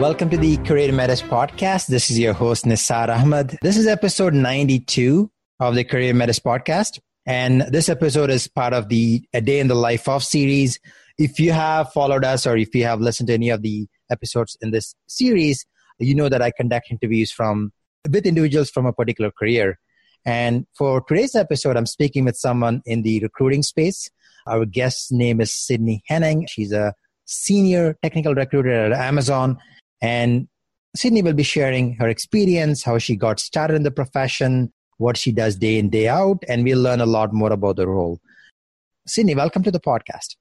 Welcome to the CareerMetis podcast. This is your host, Nisar Ahmed. This is episode 92 of the CareerMetis podcast. And this episode is part of the A Day in the Life of series. If you have followed us or if you have listened to any of the episodes in this series, you know that I conduct interviews from with individuals from a particular career. And for today's episode, I'm speaking with someone in the recruiting space. Our guest's name is Sydnee Henning. She's a senior technical recruiter at Amazon and Sydnee will be sharing her experience, how she got started in the profession, what she does day in, day out, and we'll learn a lot more about the role. Sydnee, welcome to the podcast.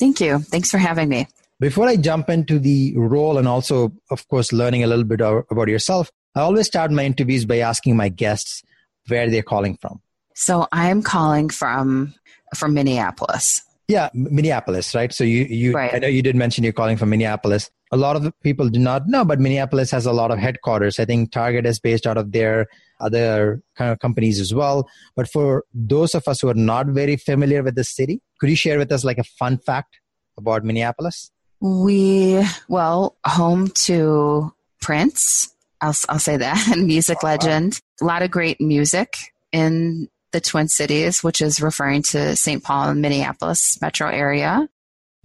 Thank you. Thanks for having me. Before I jump into the role and also, of course, learning a little bit about yourself, I always start my interviews by asking my guests where they're calling from. So I'm calling from from Minneapolis. Yeah, Minneapolis, right? So you, you right. I know you did mention you're calling from Minneapolis. A lot of people do not know, but Minneapolis has a lot of headquarters. I think Target is based out of there, other kind of companies as well. But for those of us who are not very familiar with the city, could you share with us like a fun fact about Minneapolis? We, well, home to Prince, I'll, I'll say that, and music legend. A lot of great music in the Twin Cities, which is referring to St. Paul and Minneapolis metro area.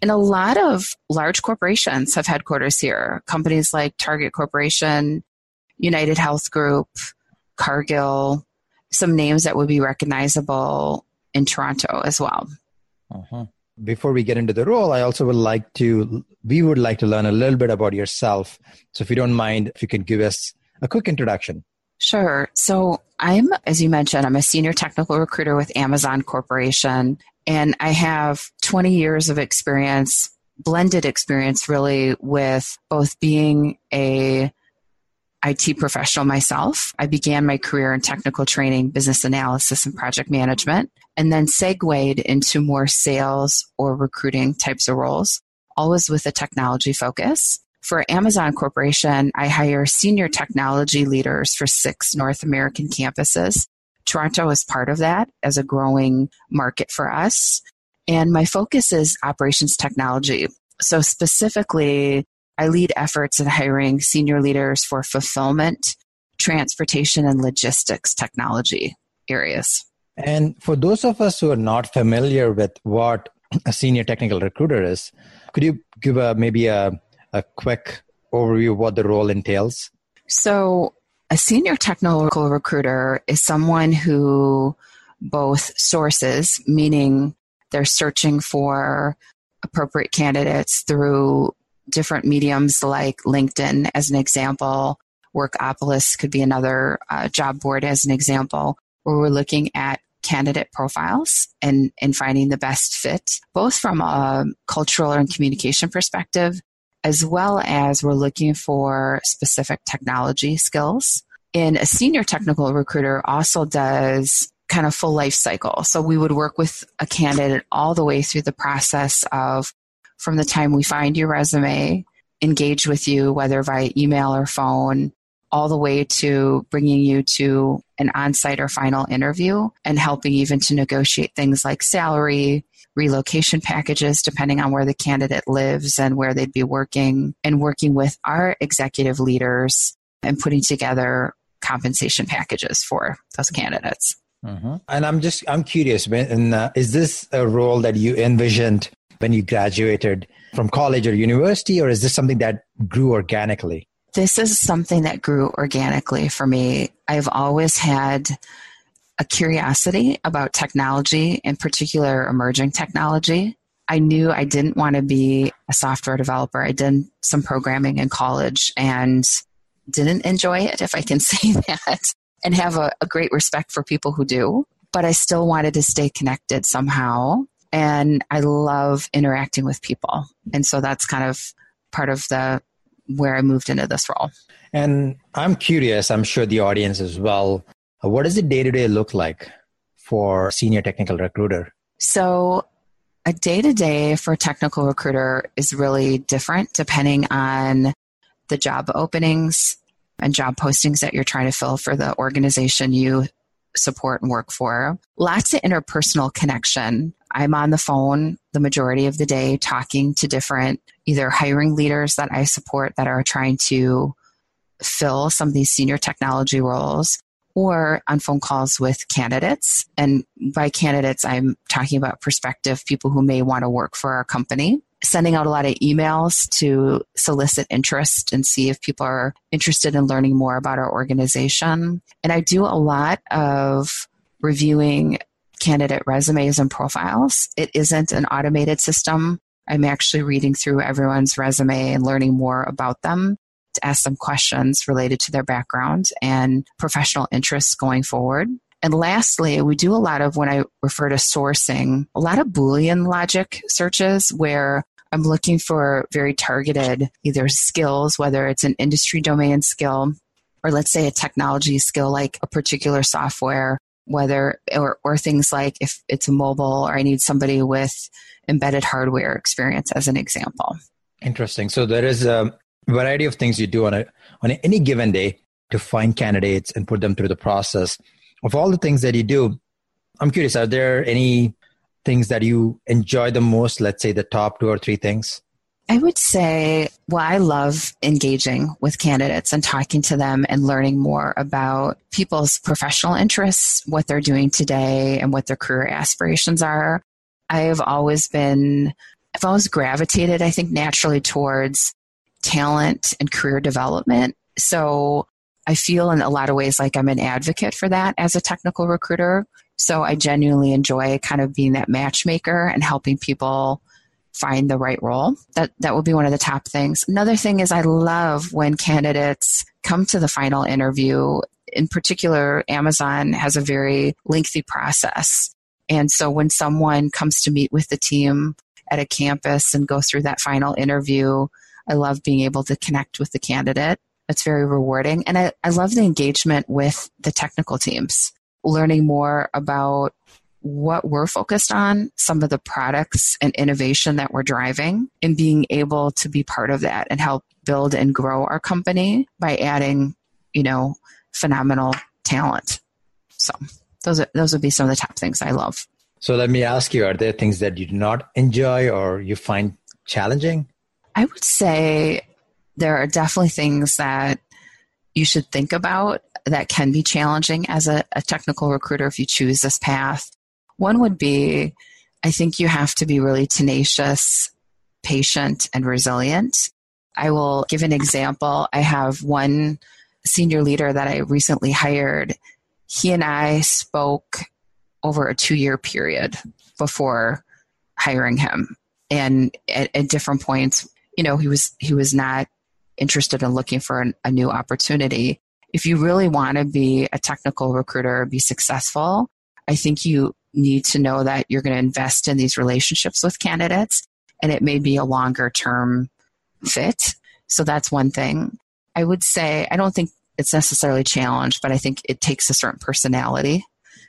And a lot of large corporations have headquarters here. Companies like Target Corporation, United Health Group, Cargill, some names that would be recognizable in Toronto as well. Uh-huh. Before we get into the role, I also would like to, we would like to learn a little bit about yourself. So if you don't mind, if you could give us a quick introduction. Sure. So I'm, as you mentioned, I'm a senior technical recruiter with Amazon Corporation, and I have 20 years of experience, blended experience really, with both being a IT professional myself. I began my career in technical training, business analysis, and project management, and then segued into more sales or recruiting types of roles, always with a technology focus. For Amazon Corporation, I hire senior technology leaders for six North American campuses. Toronto is part of that as a growing market for us. And my focus is operations technology. So specifically, I lead efforts in hiring senior leaders for fulfillment, transportation, and logistics technology areas. And for those of us who are not familiar with what a senior technical recruiter is, could you give a maybe a a quick overview of what the role entails? So, a senior technical recruiter is someone who both sources, meaning they're searching for appropriate candidates through different mediums like LinkedIn, as an example. Workopolis could be another uh, job board, as an example, where we're looking at candidate profiles and, and finding the best fit, both from a cultural and communication perspective, as well as we're looking for specific technology skills. And a senior technical recruiter also does kind of full life cycle. So we would work with a candidate all the way through the process of from the time we find your resume, engage with you, whether via email or phone, all the way to bringing you to an on site or final interview and helping even to negotiate things like salary, relocation packages depending on where the candidate lives and where they'd be working, and working with our executive leaders and putting together compensation packages for those candidates. Mm-hmm. And I'm just I'm curious, and, uh, is this a role that you envisioned when you graduated from college or university, or is this something that grew organically? This is something that grew organically for me. I've always had a curiosity about technology, in particular emerging technology. I knew I didn't want to be a software developer. I did some programming in college and didn't enjoy it, if I can say that, and have a, a great respect for people who do. But I still wanted to stay connected somehow. And I love interacting with people. And so that's kind of part of the where I moved into this role. And I'm curious, I'm sure the audience as well what does the day to day look like for senior technical recruiter? So, a day to day for a technical recruiter is really different depending on the job openings and job postings that you're trying to fill for the organization you support and work for. Lots of interpersonal connection. I'm on the phone the majority of the day talking to different either hiring leaders that I support that are trying to fill some of these senior technology roles or on phone calls with candidates. And by candidates, I'm talking about prospective people who may want to work for our company. Sending out a lot of emails to solicit interest and see if people are interested in learning more about our organization. And I do a lot of reviewing candidate resumes and profiles. It isn't an automated system. I'm actually reading through everyone's resume and learning more about them to ask them questions related to their background and professional interests going forward. And lastly, we do a lot of when I refer to sourcing, a lot of Boolean logic searches where I'm looking for very targeted either skills, whether it's an industry domain skill or let's say a technology skill like a particular software, whether or, or things like if it's a mobile or I need somebody with embedded hardware experience as an example. Interesting. So there is a variety of things you do on a on any given day to find candidates and put them through the process. Of all the things that you do, I'm curious, are there any things that you enjoy the most? Let's say the top two or three things. I would say, well, I love engaging with candidates and talking to them and learning more about people's professional interests, what they're doing today, and what their career aspirations are. I have always been, I've always gravitated, I think, naturally towards talent and career development. So I feel in a lot of ways like I'm an advocate for that as a technical recruiter. So I genuinely enjoy kind of being that matchmaker and helping people find the right role. That that would be one of the top things. Another thing is I love when candidates come to the final interview. In particular, Amazon has a very lengthy process. And so when someone comes to meet with the team at a campus and go through that final interview, I love being able to connect with the candidate. It's very rewarding. And I, I love the engagement with the technical teams, learning more about what we're focused on, some of the products and innovation that we're driving, and being able to be part of that and help build and grow our company by adding, you know, phenomenal talent. So those are, those would be some of the top things I love. So let me ask you: Are there things that you do not enjoy or you find challenging? I would say there are definitely things that you should think about that can be challenging as a, a, technical recruiter if you choose this path. One would be I think you have to be really tenacious, patient, and resilient. I will give an example. I have one senior leader that I recently hired. He and I spoke over a two year period before hiring him. And at, at different points, you know, he was he was not interested in looking for an, a new opportunity. If you really want to be a technical recruiter, be successful, I think you need to know that you're going to invest in these relationships with candidates and it may be a longer term fit. So that's one thing. I would say I don't think it's necessarily challenged, but I think it takes a certain personality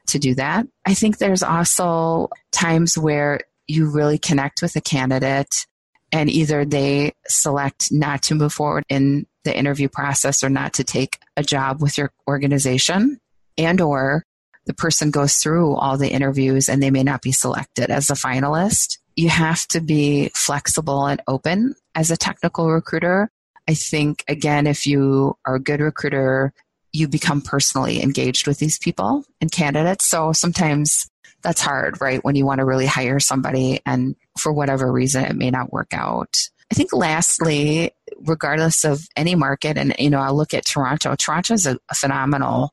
to do that. I think there's also times where you really connect with a candidate and either they select not to move forward in the interview process or not to take a job with your organization and or the person goes through all the interviews and they may not be selected as a finalist you have to be flexible and open as a technical recruiter i think again if you are a good recruiter you become personally engaged with these people and candidates so sometimes that's hard, right? When you want to really hire somebody and for whatever reason it may not work out. I think lastly, regardless of any market, and you know, I look at Toronto, Toronto is a, phenomenal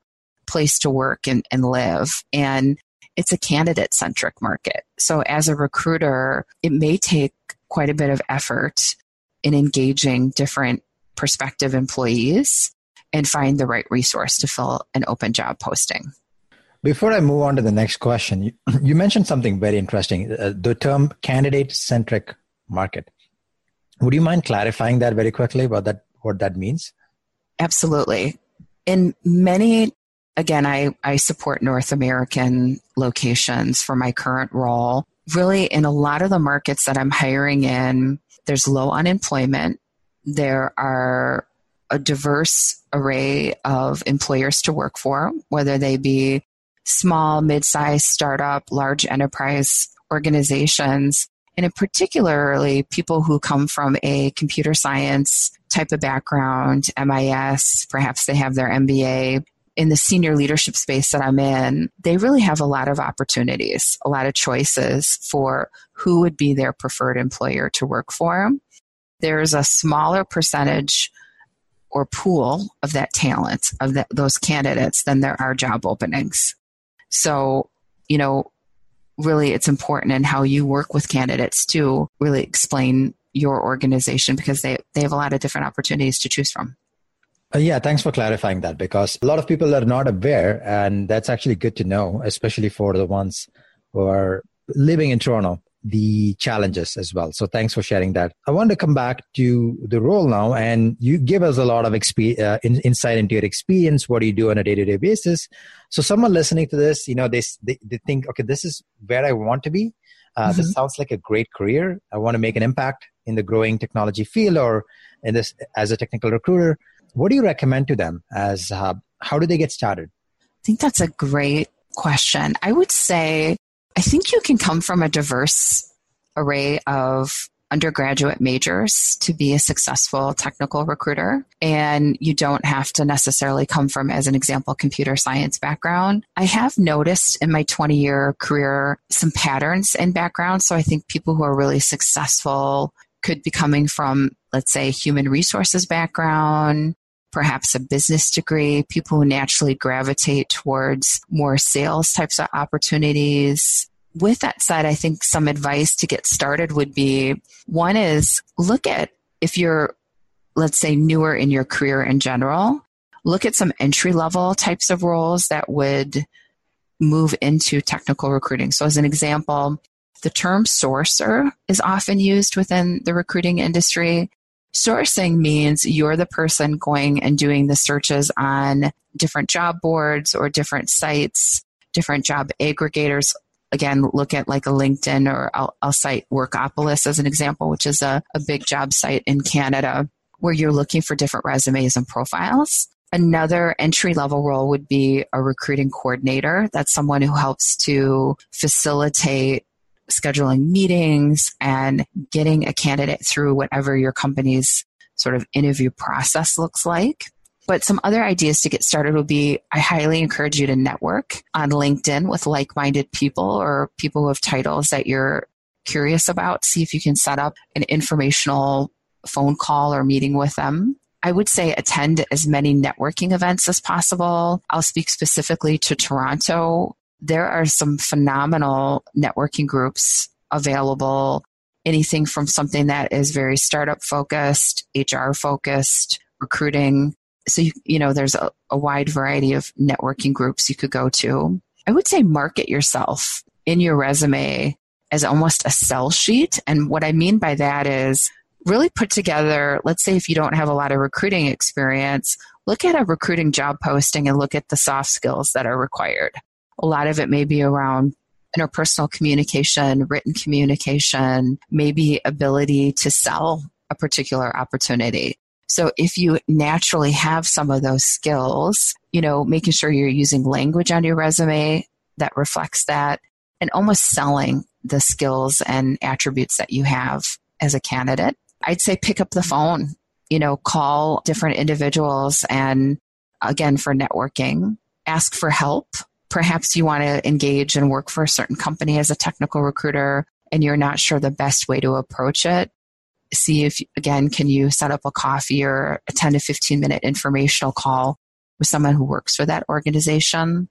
place to work and, and live. And it's a candidate centric market. So as a recruiter, it may take quite a bit of effort in engaging different prospective employees and find the right resource to fill an open job posting. Before I move on to the next question, you, you mentioned something very interesting uh, the term candidate centric market. Would you mind clarifying that very quickly, what that, what that means? Absolutely. In many again, I, I support North American locations for my current role. Really, in a lot of the markets that I'm hiring in, there's low unemployment. There are a diverse array of employers to work for, whether they be small, mid sized startup, large enterprise organizations, and in particularly people who come from a computer science type of background, MIS, perhaps they have their MBA. In the senior leadership space that I'm in, they really have a lot of opportunities, a lot of choices for who would be their preferred employer to work for. There's a smaller percentage or pool of that talent, of the, those candidates, than there are job openings. So, you know, really it's important in how you work with candidates to really explain your organization because they, they have a lot of different opportunities to choose from. Uh, yeah, thanks for clarifying that because a lot of people are not aware, and that's actually good to know, especially for the ones who are living in Toronto the challenges as well. So thanks for sharing that. I want to come back to the role now, and you give us a lot of exp- uh, in, insight into your experience. What do you do on a day to day basis? So someone listening to this, you know, they, they, they think, okay, this is where I want to be. Uh, mm-hmm. This sounds like a great career. I want to make an impact in the growing technology field or in this as a technical recruiter. What do you recommend to them as uh, how do they get started? I think that's a great question. I would say I think you can come from a diverse array of undergraduate majors to be a successful technical recruiter. And you don't have to necessarily come from, as an example, computer science background. I have noticed in my 20 year career some patterns in background. So I think people who are really successful could be coming from, let's say, human resources background, perhaps a business degree, people who naturally gravitate towards more sales types of opportunities. With that said, I think some advice to get started would be one is look at if you're, let's say, newer in your career in general, look at some entry level types of roles that would move into technical recruiting. So, as an example, the term sourcer is often used within the recruiting industry. Sourcing means you're the person going and doing the searches on different job boards or different sites, different job aggregators. Again, look at like a LinkedIn or I'll, I'll cite Workopolis as an example, which is a, a big job site in Canada where you're looking for different resumes and profiles. Another entry level role would be a recruiting coordinator. That's someone who helps to facilitate scheduling meetings and getting a candidate through whatever your company's sort of interview process looks like. But some other ideas to get started would be I highly encourage you to network on LinkedIn with like minded people or people who have titles that you're curious about. See if you can set up an informational phone call or meeting with them. I would say attend as many networking events as possible. I'll speak specifically to Toronto there are some phenomenal networking groups available. Anything from something that is very startup focused, HR focused, recruiting. So, you, you know, there's a, a wide variety of networking groups you could go to. I would say market yourself in your resume as almost a sell sheet. And what I mean by that is really put together, let's say if you don't have a lot of recruiting experience, look at a recruiting job posting and look at the soft skills that are required. A lot of it may be around interpersonal communication, written communication, maybe ability to sell a particular opportunity. So if you naturally have some of those skills, you know, making sure you're using language on your resume that reflects that and almost selling the skills and attributes that you have as a candidate. I'd say pick up the phone, you know, call different individuals and again for networking, ask for help perhaps you want to engage and work for a certain company as a technical recruiter and you're not sure the best way to approach it see if again can you set up a coffee or a 10 to 15 minute informational call with someone who works for that organization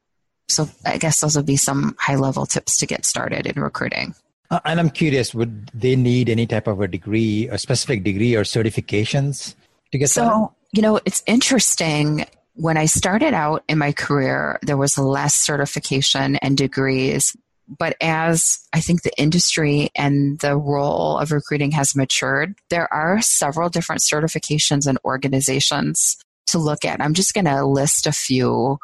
so i guess those would be some high level tips to get started in recruiting uh, and i'm curious would they need any type of a degree a specific degree or certifications to get so started? you know it's interesting when I started out in my career, there was less certification and degrees. But as I think the industry and the role of recruiting has matured, there are several different certifications and organizations to look at. I'm just going to list a few.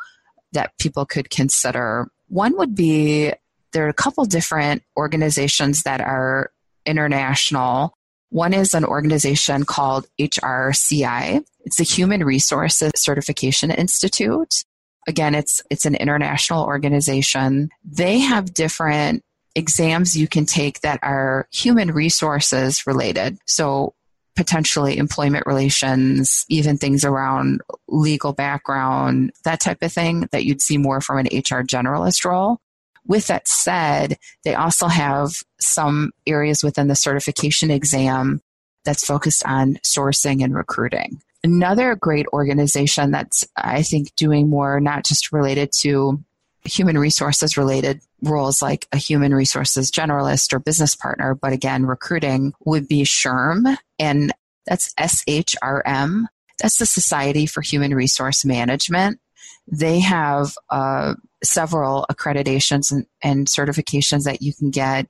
that people could consider. One would be there are a couple different organizations that are international. One is an organization called HRCI. It's the Human Resources Certification Institute. Again, it's it's an international organization. They have different exams you can take that are human resources related. So potentially employment relations, even things around legal background, that type of thing that you'd see more from an HR generalist role. With that said, they also have some areas within the certification exam that's focused on sourcing and recruiting. Another great organization that's, I think, doing more not just related to human resources related roles like a human resources generalist or business partner, but again, recruiting would be SHRM. And that's S H R M. That's the Society for Human Resource Management. They have uh, several accreditations and, and certifications that you can get,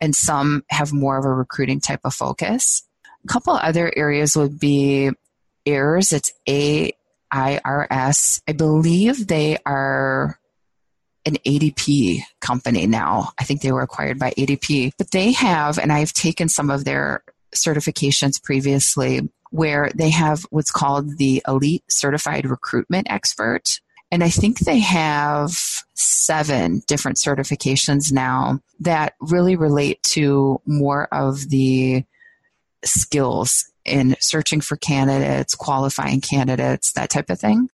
and some have more of a recruiting type of focus. A couple other areas would be AIRS. It's A I R S. I believe they are an ADP company now. I think they were acquired by ADP, but they have, and I've taken some of their certifications previously where they have what's called the Elite Certified Recruitment Expert. And I think they have seven different certifications now that really relate to more of the skills in searching for candidates, qualifying candidates, that type of thing.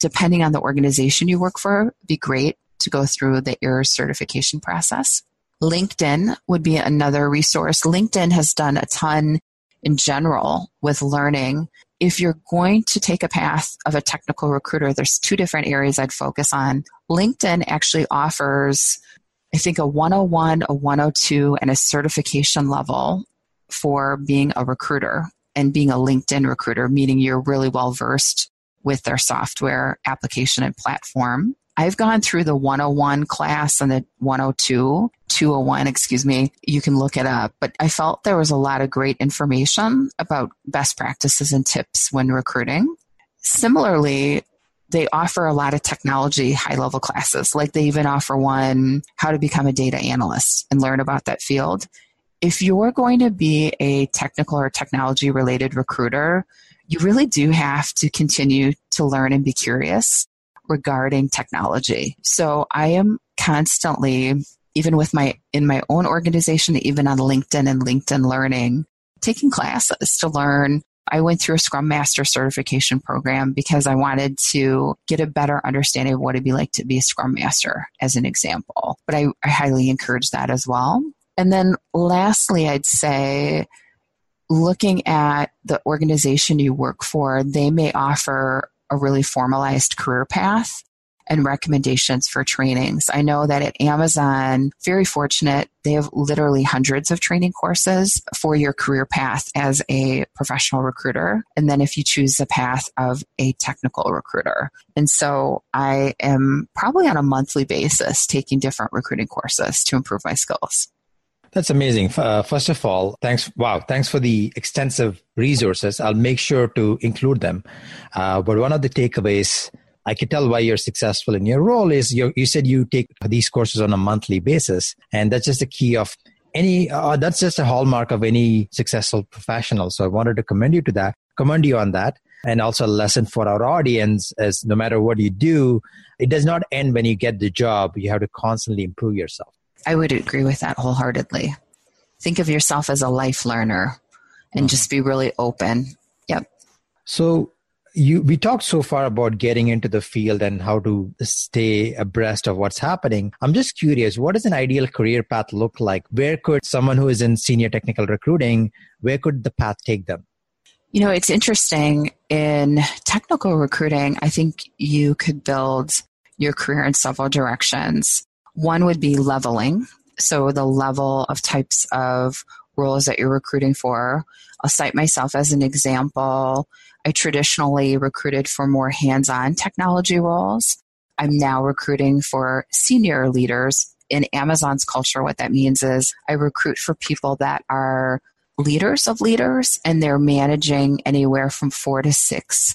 Depending on the organization you work for, be great to go through the AIRS certification process. LinkedIn would be another resource. LinkedIn has done a ton in general with learning. If you're going to take a path of a technical recruiter, there's two different areas I'd focus on. LinkedIn actually offers, I think, a 101, a 102, and a certification level for being a recruiter and being a LinkedIn recruiter, meaning you're really well versed with their software application and platform. I've gone through the 101 class and the 102, 201, excuse me. You can look it up. But I felt there was a lot of great information about best practices and tips when recruiting. Similarly, they offer a lot of technology high level classes. Like they even offer one, how to become a data analyst and learn about that field. If you're going to be a technical or technology related recruiter, you really do have to continue to learn and be curious regarding technology. So I am constantly, even with my, in my own organization, even on LinkedIn and LinkedIn Learning, taking classes to learn. I went through a Scrum Master certification program because I wanted to get a better understanding of what it'd be like to be a Scrum Master, as an example. But I, I highly encourage that as well. And then lastly, I'd say looking at the organization you work for, they may offer a really formalized career path and recommendations for trainings. I know that at Amazon, very fortunate, they have literally hundreds of training courses for your career path as a professional recruiter. And then if you choose the path of a technical recruiter. And so I am probably on a monthly basis taking different recruiting courses to improve my skills. That's amazing. Uh, first of all, thanks. Wow, thanks for the extensive resources. I'll make sure to include them. Uh, but one of the takeaways I can tell why you're successful in your role is you you said you take these courses on a monthly basis, and that's just the key of any. Uh, that's just a hallmark of any successful professional. So I wanted to commend you to that, commend you on that, and also a lesson for our audience is no matter what you do, it does not end when you get the job. You have to constantly improve yourself. I would agree with that wholeheartedly. Think of yourself as a life learner and mm-hmm. just be really open. Yep. So you we talked so far about getting into the field and how to stay abreast of what's happening. I'm just curious, what does an ideal career path look like? Where could someone who is in senior technical recruiting, where could the path take them? You know, it's interesting in technical recruiting, I think you could build your career in several directions. One would be leveling. So the level of types of roles that you're recruiting for. I'll cite myself as an example. I traditionally recruited for more hands on technology roles. I'm now recruiting for senior leaders. In Amazon's culture, what that means is I recruit for people that are leaders of leaders and they're managing anywhere from four to six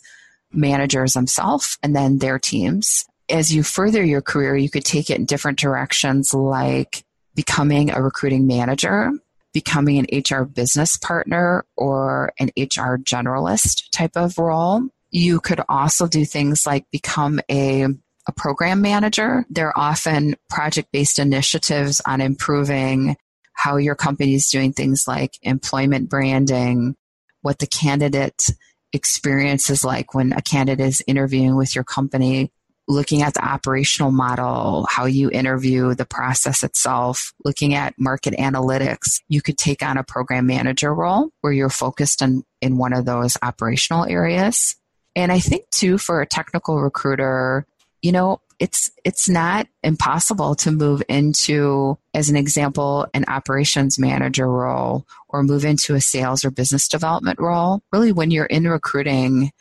managers themselves and then their teams as you further your career, you could take it in different directions like becoming a recruiting manager, becoming an HR business partner, or an HR generalist type of role. You could also do things like become a a program manager. There are often project based initiatives on improving how your company is doing things like employment branding, what the candidate experience is like when a candidate is interviewing with your company, looking at the operational model, how you interview, the process itself, looking at market analytics. You could take on a program manager role where you're focused on in one of those operational areas. And I think too for a technical recruiter, you know, it's it's not impossible to move into as an example an operations manager role or move into a sales or business development role. Really when you're in recruiting,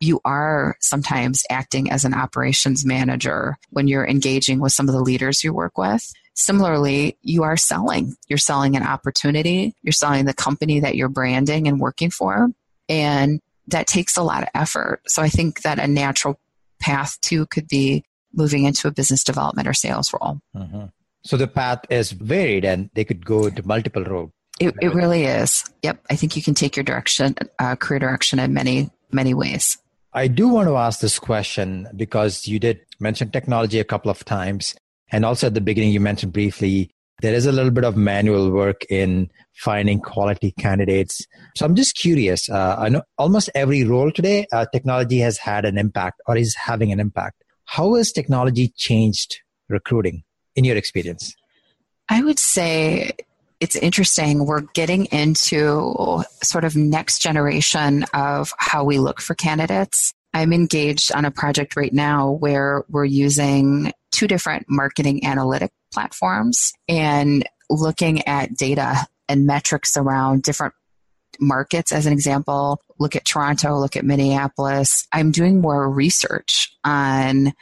you are sometimes acting as an operations manager when you're engaging with some of the leaders you work with. Similarly, you are selling. You're selling an opportunity, you're selling the company that you're branding and working for. And that takes a lot of effort. So I think that a natural path too could be moving into a business development or sales role. Mm-hmm. So the path is varied and they could go to multiple roads. It, it really is. Yep. I think you can take your direction, uh, career direction in many, many ways. I do want to ask this question because you did mention technology a couple of times. And also at the beginning, you mentioned briefly there is a little bit of manual work in finding quality candidates. So I'm just curious. Uh, I know almost every role today, uh, technology has had an impact or is having an impact. How has technology changed recruiting in your experience? I would say it's interesting. We're getting into sort of next generation of how we look for candidates. I'm engaged on a project right now where we're using two different marketing analytic platforms and looking at data and metrics around different markets as an example look at toronto look at minneapolis i'm doing more research on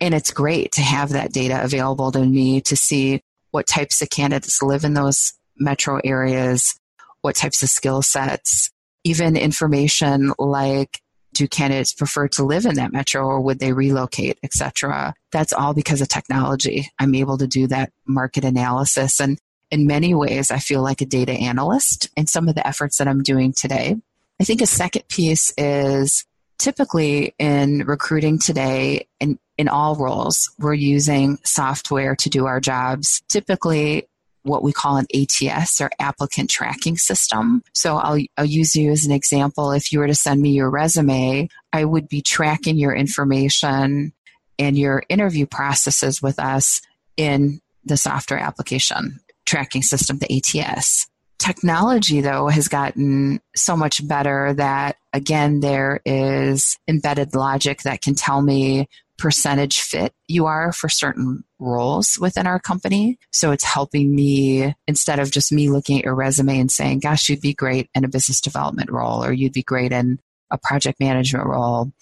and it's great to have that data available to me to see what types of candidates live in those metro areas what types of skill sets even information like do candidates prefer to live in that metro or would they relocate etc that's all because of technology. I'm able to do that market analysis. And in many ways i feel like a data analyst in some of the efforts that i'm doing today. I think a second piece is typically in recruiting today in, in all roles we're using software to do our jobs typically what we call an ATS or applicant tracking system. So I'll, I'll use you as an example. If you were to send me your resume, I would be tracking your information and your interview processes with us in the software application tracking system, the ATS. Technology, though, has gotten so much better that, again, there is embedded logic that can tell me percentage fit you are for certain roles within our company. So it's helping me instead of just me looking at your resume and saying, gosh, you'd be great in a business development role or you'd be great in a project management role.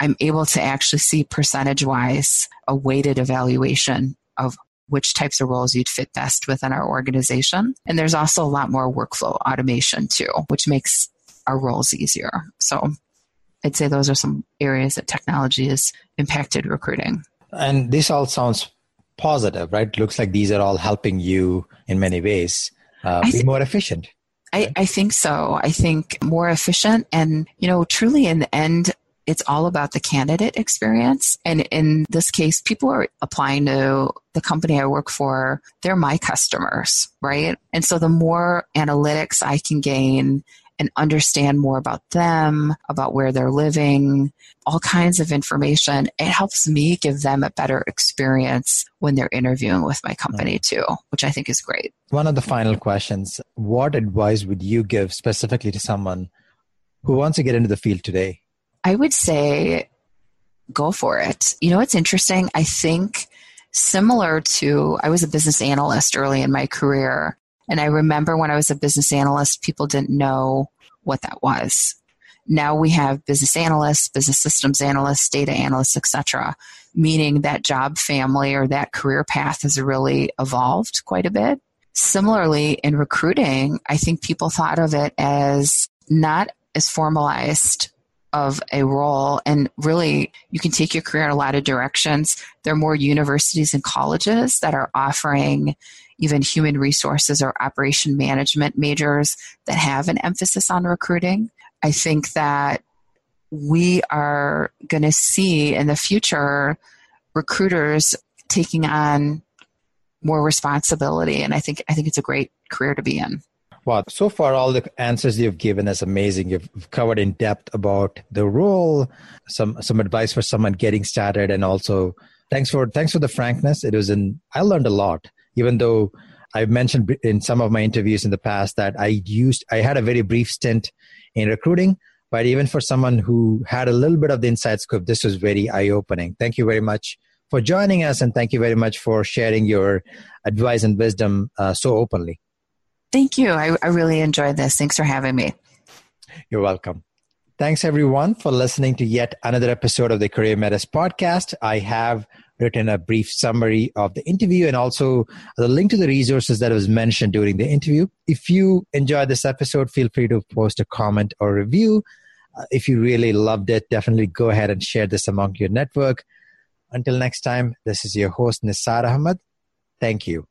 I'm able to actually see percentage wise a weighted evaluation of which types of roles you'd fit best within our organization. And there's also a lot more workflow automation too, which makes our roles easier. So I'd say those are some areas that technology has impacted recruiting. And this all sounds positive, right? Looks like these are all helping you in many ways uh, th- be more efficient. I, I think so. I think more efficient and, you know, truly in the end, it's all about the candidate experience. And in this case, people are applying to the company I work for. They're my customers, right? And so the more analytics I can gain and understand more about them, about where they're living, all kinds of information. It helps me give them a better experience when they're interviewing with my company too, which I think is great. One of the final questions What advice would you give specifically to someone who wants to get into the field today? I would say go for it. You know, it's interesting. I think similar to, I was a business analyst early in my career. And I remember when I was a business analyst, people didn't know what that was. Now we have business analysts, business systems analysts, data analysts, etc., meaning that job family or that career path has really evolved quite a bit. Similarly, in recruiting, I think people thought of it as not as formalized of a role. And really, you can take your career in a lot of directions. There are more universities and colleges that are offering even human resources or operation management majors that have an emphasis on recruiting. I think that we are going to see in the future recruiters taking on more responsibility and i think i think it's a great career to be in Wow, so far all the answers you've given is amazing. You've covered in depth about the role, some some advice for someone getting started, and also thanks for thanks for the frankness. It was in I learned a lot, even though I've mentioned in some of my interviews in the past that I used I had a very brief stint in recruiting, but even for someone who had a little bit of the inside scoop, this was very eye opening. Thank you very much for joining us, and thank you very much for sharing your advice and wisdom uh, so openly. Thank you. I, I really enjoyed this. Thanks for having me. You're welcome. Thanks everyone for listening to yet another episode of the Career Metis podcast. I have written a brief summary of the interview and also the link to the resources that was mentioned during the interview. If you enjoyed this episode, feel free to post a comment or review. Uh, if you really loved it, definitely go ahead and share this among your network. Until next time, this is your host, Nisar Ahmed. Thank you.